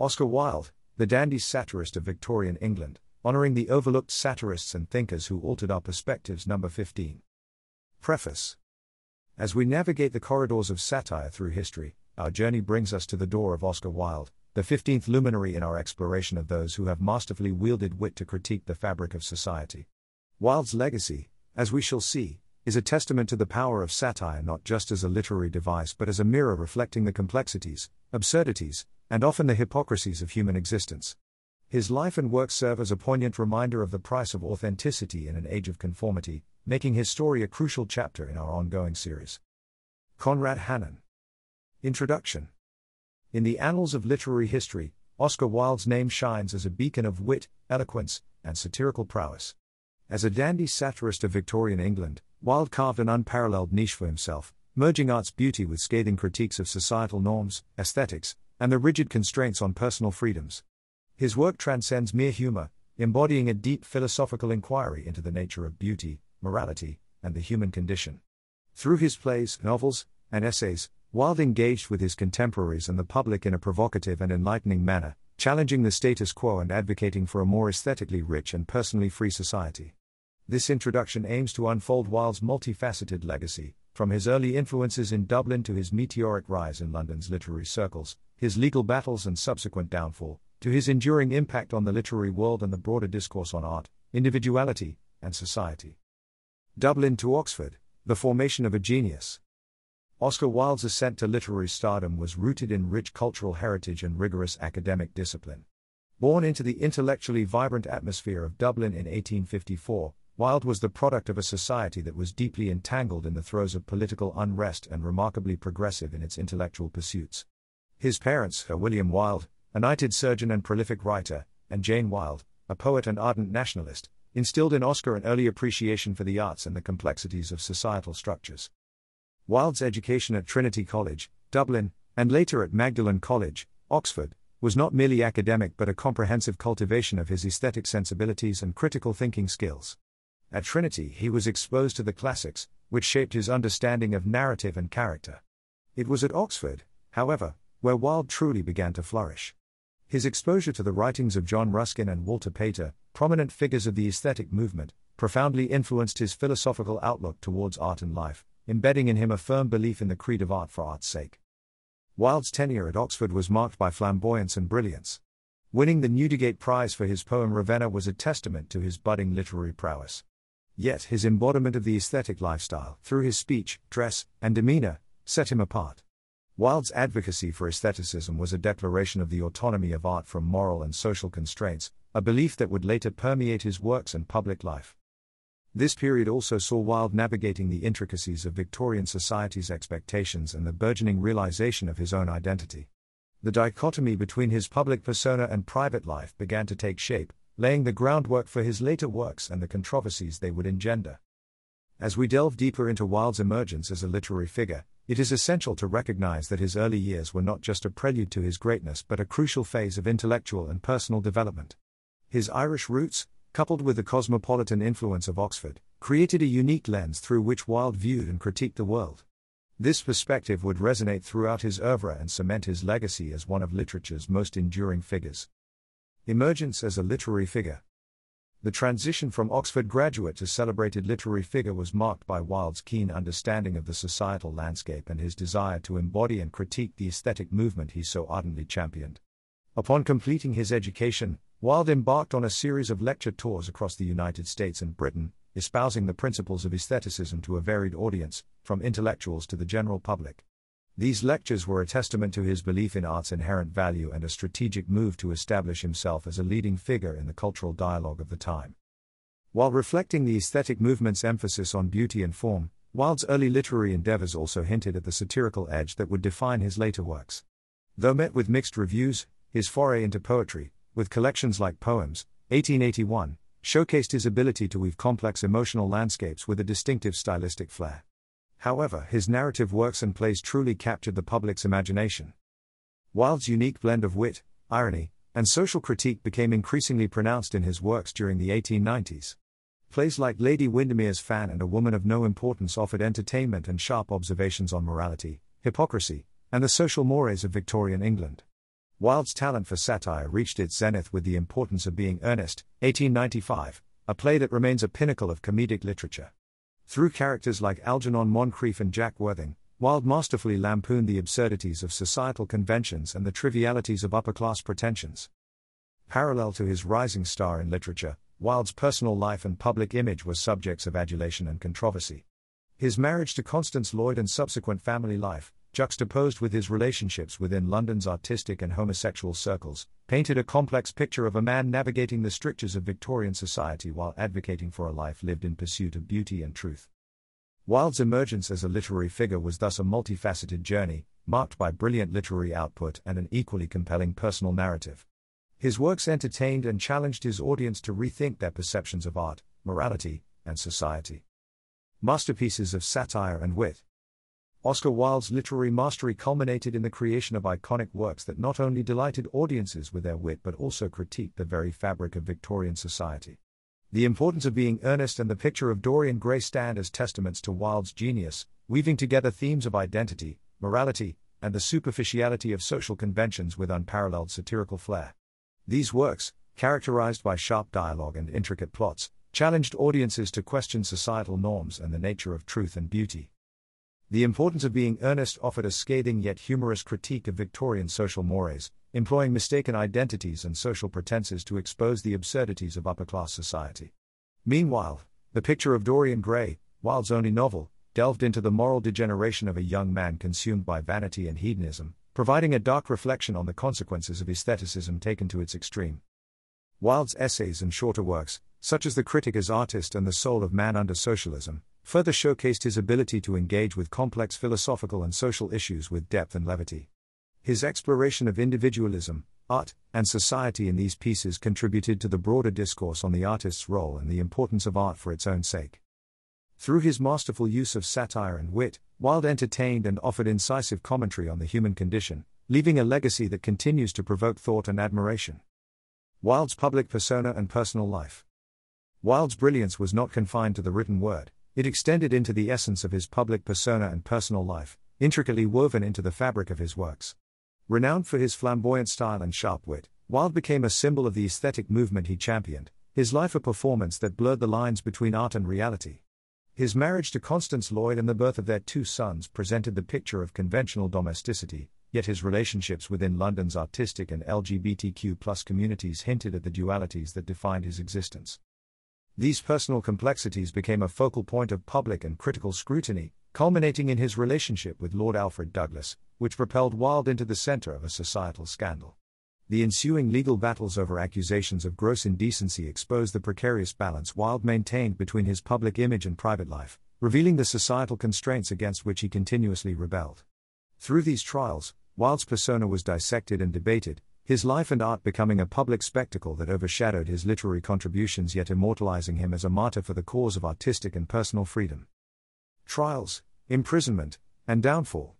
Oscar Wilde, the dandy satirist of Victorian England, honoring the overlooked satirists and thinkers who altered our perspectives. Number 15. Preface As we navigate the corridors of satire through history, our journey brings us to the door of Oscar Wilde, the 15th luminary in our exploration of those who have masterfully wielded wit to critique the fabric of society. Wilde's legacy, as we shall see, is a testament to the power of satire not just as a literary device but as a mirror reflecting the complexities, absurdities, and often the hypocrisies of human existence. His life and work serve as a poignant reminder of the price of authenticity in an age of conformity, making his story a crucial chapter in our ongoing series. Conrad Hannon Introduction In the annals of literary history, Oscar Wilde's name shines as a beacon of wit, eloquence, and satirical prowess. As a dandy satirist of Victorian England, Wilde carved an unparalleled niche for himself, merging art's beauty with scathing critiques of societal norms, aesthetics, and the rigid constraints on personal freedoms. His work transcends mere humor, embodying a deep philosophical inquiry into the nature of beauty, morality, and the human condition. Through his plays, novels, and essays, Wilde engaged with his contemporaries and the public in a provocative and enlightening manner, challenging the status quo and advocating for a more aesthetically rich and personally free society. This introduction aims to unfold Wilde's multifaceted legacy, from his early influences in Dublin to his meteoric rise in London's literary circles, his legal battles and subsequent downfall, to his enduring impact on the literary world and the broader discourse on art, individuality, and society. Dublin to Oxford, the formation of a genius. Oscar Wilde's ascent to literary stardom was rooted in rich cultural heritage and rigorous academic discipline. Born into the intellectually vibrant atmosphere of Dublin in 1854, Wilde was the product of a society that was deeply entangled in the throes of political unrest and remarkably progressive in its intellectual pursuits. His parents, Sir William Wilde, a knighted surgeon and prolific writer, and Jane Wilde, a poet and ardent nationalist, instilled in Oscar an early appreciation for the arts and the complexities of societal structures. Wilde's education at Trinity College, Dublin, and later at Magdalen College, Oxford, was not merely academic but a comprehensive cultivation of his aesthetic sensibilities and critical thinking skills. At Trinity, he was exposed to the classics, which shaped his understanding of narrative and character. It was at Oxford, however, where Wilde truly began to flourish. His exposure to the writings of John Ruskin and Walter Pater, prominent figures of the aesthetic movement, profoundly influenced his philosophical outlook towards art and life, embedding in him a firm belief in the creed of art for art's sake. Wilde's tenure at Oxford was marked by flamboyance and brilliance. Winning the Newdigate Prize for his poem Ravenna was a testament to his budding literary prowess. Yet his embodiment of the aesthetic lifestyle, through his speech, dress, and demeanor, set him apart. Wilde's advocacy for aestheticism was a declaration of the autonomy of art from moral and social constraints, a belief that would later permeate his works and public life. This period also saw Wilde navigating the intricacies of Victorian society's expectations and the burgeoning realization of his own identity. The dichotomy between his public persona and private life began to take shape, laying the groundwork for his later works and the controversies they would engender. As we delve deeper into Wilde's emergence as a literary figure, it is essential to recognize that his early years were not just a prelude to his greatness but a crucial phase of intellectual and personal development. His Irish roots, coupled with the cosmopolitan influence of Oxford, created a unique lens through which Wilde viewed and critiqued the world. This perspective would resonate throughout his oeuvre and cement his legacy as one of literature's most enduring figures. Emergence as a literary figure. The transition from Oxford graduate to celebrated literary figure was marked by Wilde's keen understanding of the societal landscape and his desire to embody and critique the aesthetic movement he so ardently championed. Upon completing his education, Wilde embarked on a series of lecture tours across the United States and Britain, espousing the principles of aestheticism to a varied audience, from intellectuals to the general public. These lectures were a testament to his belief in art's inherent value and a strategic move to establish himself as a leading figure in the cultural dialogue of the time. While reflecting the aesthetic movement's emphasis on beauty and form, Wilde's early literary endeavors also hinted at the satirical edge that would define his later works. Though met with mixed reviews, his foray into poetry, with collections like Poems, 1881, showcased his ability to weave complex emotional landscapes with a distinctive stylistic flair. However, his narrative works and plays truly captured the public's imagination. Wilde's unique blend of wit, irony, and social critique became increasingly pronounced in his works during the 1890s. Plays like Lady Windermere's Fan and A Woman of No Importance offered entertainment and sharp observations on morality, hypocrisy, and the social mores of Victorian England. Wilde's talent for satire reached its zenith with The Importance of Being Earnest, 1895, a play that remains a pinnacle of comedic literature. Through characters like Algernon Moncrieff and Jack Worthing, Wilde masterfully lampooned the absurdities of societal conventions and the trivialities of upper class pretensions. Parallel to his rising star in literature, Wilde's personal life and public image were subjects of adulation and controversy. His marriage to Constance Lloyd and subsequent family life, juxtaposed with his relationships within London's artistic and homosexual circles, painted a complex picture of a man navigating the strictures of Victorian society while advocating for a life lived in pursuit of beauty and truth. Wilde's emergence as a literary figure was thus a multifaceted journey, marked by brilliant literary output and an equally compelling personal narrative. His works entertained and challenged his audience to rethink their perceptions of art, morality, and society. Masterpieces of satire and wit. Oscar Wilde's literary mastery culminated in the creation of iconic works that not only delighted audiences with their wit but also critiqued the very fabric of Victorian society. The importance of being earnest and the picture of Dorian Gray stand as testaments to Wilde's genius, weaving together themes of identity, morality, and the superficiality of social conventions with unparalleled satirical flair. These works, characterized by sharp dialogue and intricate plots, challenged audiences to question societal norms and the nature of truth and beauty. The Importance of Being Earnest offered a scathing yet humorous critique of Victorian social mores, employing mistaken identities and social pretenses to expose the absurdities of upper class society. Meanwhile, The Picture of Dorian Gray, Wilde's only novel, delved into the moral degeneration of a young man consumed by vanity and hedonism, providing a dark reflection on the consequences of aestheticism taken to its extreme. Wilde's essays and shorter works, such as The Critic as Artist and The Soul of Man Under Socialism, further showcased his ability to engage with complex philosophical and social issues with depth and levity. His exploration of individualism, art, and society in these pieces contributed to the broader discourse on the artist's role and the importance of art for its own sake. Through his masterful use of satire and wit, Wilde entertained and offered incisive commentary on the human condition, leaving a legacy that continues to provoke thought and admiration. Wilde's public persona and personal life. Wilde's brilliance was not confined to the written word, it extended into the essence of his public persona and personal life, intricately woven into the fabric of his works. Renowned for his flamboyant style and sharp wit, Wilde became a symbol of the aesthetic movement he championed, his life a performance that blurred the lines between art and reality. His marriage to Constance Lloyd and the birth of their two sons presented the picture of conventional domesticity, yet his relationships within London's artistic and LGBTQ communities hinted at the dualities that defined his existence. These personal complexities became a focal point of public and critical scrutiny, culminating in his relationship with Lord Alfred Douglas, which propelled Wilde into the center of a societal scandal. The ensuing legal battles over accusations of gross indecency exposed the precarious balance Wilde maintained between his public image and private life, revealing the societal constraints against which he continuously rebelled. Through these trials, Wilde's persona was dissected and debated, his life and art becoming a public spectacle that overshadowed his literary contributions yet immortalizing him as a martyr for the cause of artistic and personal freedom. Trials, imprisonment, and downfall.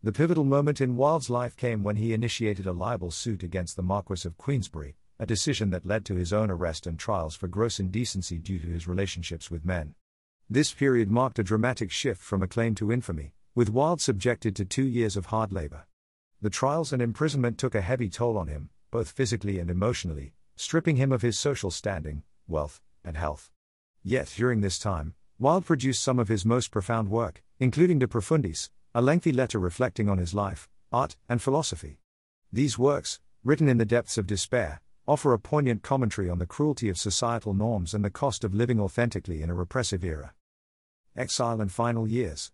The pivotal moment in Wilde's life came when he initiated a libel suit against the Marquess of Queensberry, a decision that led to his own arrest and trials for gross indecency due to his relationships with men. This period marked a dramatic shift from acclaim to infamy, with Wilde subjected to two years of hard labor. The trials and imprisonment took a heavy toll on him, both physically and emotionally, stripping him of his social standing, wealth, and health. Yet during this time, Wilde produced some of his most profound work, including De Profundis, a lengthy letter reflecting on his life, art, and philosophy. These works, written in the depths of despair, offer a poignant commentary on the cruelty of societal norms and the cost of living authentically in a repressive era. Exile and Final Years.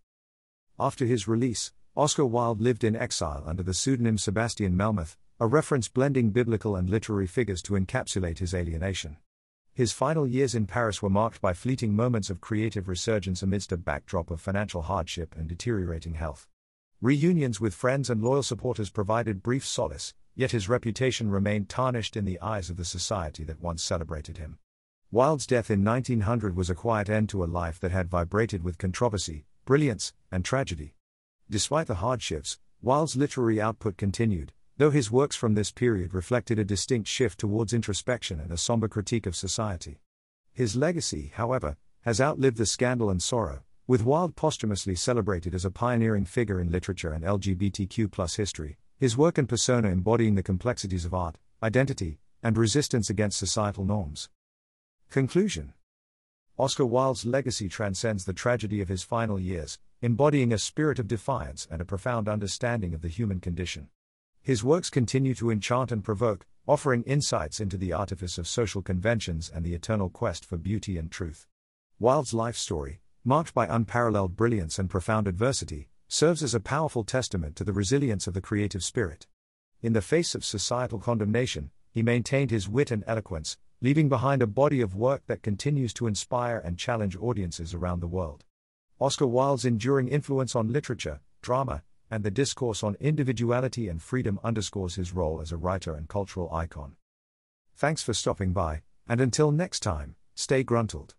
After his release, Oscar Wilde lived in exile under the pseudonym Sebastian Melmoth, a reference blending biblical and literary figures to encapsulate his alienation. His final years in Paris were marked by fleeting moments of creative resurgence amidst a backdrop of financial hardship and deteriorating health. Reunions with friends and loyal supporters provided brief solace, yet his reputation remained tarnished in the eyes of the society that once celebrated him. Wilde's death in 1900 was a quiet end to a life that had vibrated with controversy, brilliance, and tragedy. Despite the hardships, Wilde's literary output continued, though his works from this period reflected a distinct shift towards introspection and a somber critique of society. His legacy, however, has outlived the scandal and sorrow, with Wilde posthumously celebrated as a pioneering figure in literature and LGBTQ history, his work and persona embodying the complexities of art, identity, and resistance against societal norms. Conclusion Oscar Wilde's legacy transcends the tragedy of his final years, embodying a spirit of defiance and a profound understanding of the human condition. His works continue to enchant and provoke, offering insights into the artifice of social conventions and the eternal quest for beauty and truth. Wilde's life story, marked by unparalleled brilliance and profound adversity, serves as a powerful testament to the resilience of the creative spirit. In the face of societal condemnation, he maintained his wit and eloquence, leaving behind a body of work that continues to inspire and challenge audiences around the world. Oscar Wilde's enduring influence on literature, drama, and the discourse on individuality and freedom underscores his role as a writer and cultural icon. Thanks for stopping by, and until next time, stay gruntled.